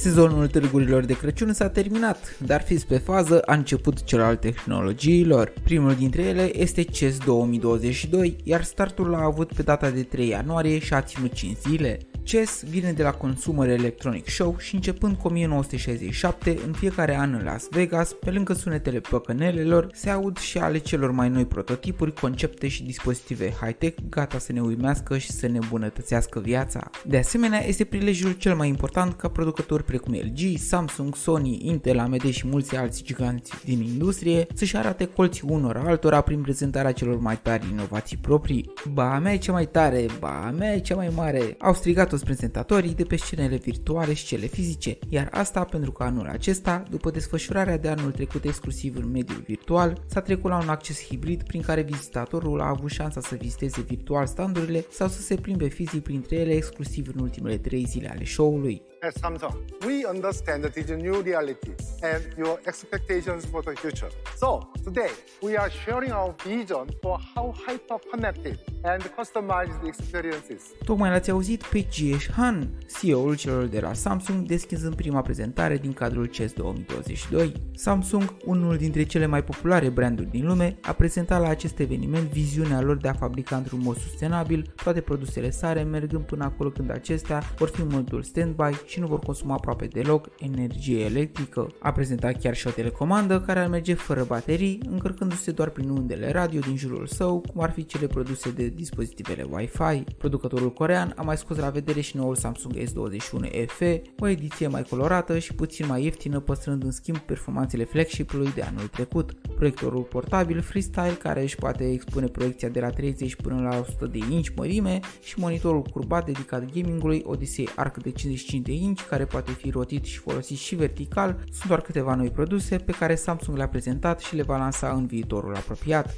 Sezonul târgurilor de Crăciun s-a terminat, dar fiți pe fază, a început cel al tehnologiilor. Primul dintre ele este CES 2022, iar startul l-a avut pe data de 3 ianuarie și a ținut 5 zile. CES vine de la Consumer Electronic Show și începând cu 1967, în fiecare an în Las Vegas, pe lângă sunetele păcănelelor, se aud și ale celor mai noi prototipuri, concepte și dispozitive high-tech gata să ne uimească și să ne bunătățească viața. De asemenea, este prilejul cel mai important ca producători precum LG, Samsung, Sony, Intel, AMD și mulți alți giganți din industrie să-și arate colții unor altora prin prezentarea celor mai tari inovații proprii. Ba mea e cea mai tare, ba mea e cea mai mare, au strigat toți prezentatorii de pe scenele virtuale și cele fizice, iar asta pentru că anul acesta, după desfășurarea de anul trecut exclusiv în mediul virtual, s-a trecut la un acces hibrid prin care vizitatorul a avut șansa să viziteze virtual standurile sau să se plimbe fizic printre ele exclusiv în ultimele 3 zile ale show-ului. At Samsung, we understand that it's a new reality and your expectations for the future. So, today, we are sharing our vision for how hyper-connected and customized the experiences. Tocmai l-ați auzit pe Jiesh Han, CEO-ul celor de la Samsung, deschizând prima prezentare din cadrul CES 2022. Samsung, unul dintre cele mai populare branduri din lume, a prezentat la acest eveniment viziunea lor de a fabrica într-un mod sustenabil toate produsele sale, mergând până acolo când acestea vor fi în modul standby și nu vor consuma aproape deloc energie electrică. A prezentat chiar și o telecomandă care ar merge fără baterii, încărcându-se doar prin undele radio din jurul său, cum ar fi cele produse de dispozitivele Wi-Fi. Producătorul corean a mai scos la vedere și noul Samsung S21 FE, o ediție mai colorată și puțin mai ieftină, păstrând în schimb performanțele flagship-ului de anul trecut. Proiectorul portabil Freestyle, care își poate expune proiecția de la 30 până la 100 de inch mărime și monitorul curbat dedicat gamingului Odyssey Arc de 55 de inch, care poate fi rotit și folosit și vertical, sunt doar câteva noi produse pe care Samsung le-a prezentat și le va lansa în viitorul apropiat.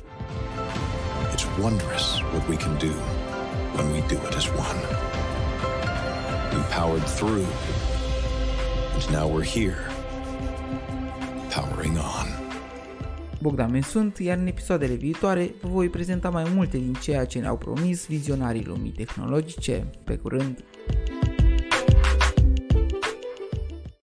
It's wondrous what we can do when we do it as one. We powered through, and now we're here, powering on. Bogdan Men sunt, iar în episoadele viitoare vă voi prezenta mai multe din ceea ce ne-au promis vizionarii lumii tehnologice. Pe curând!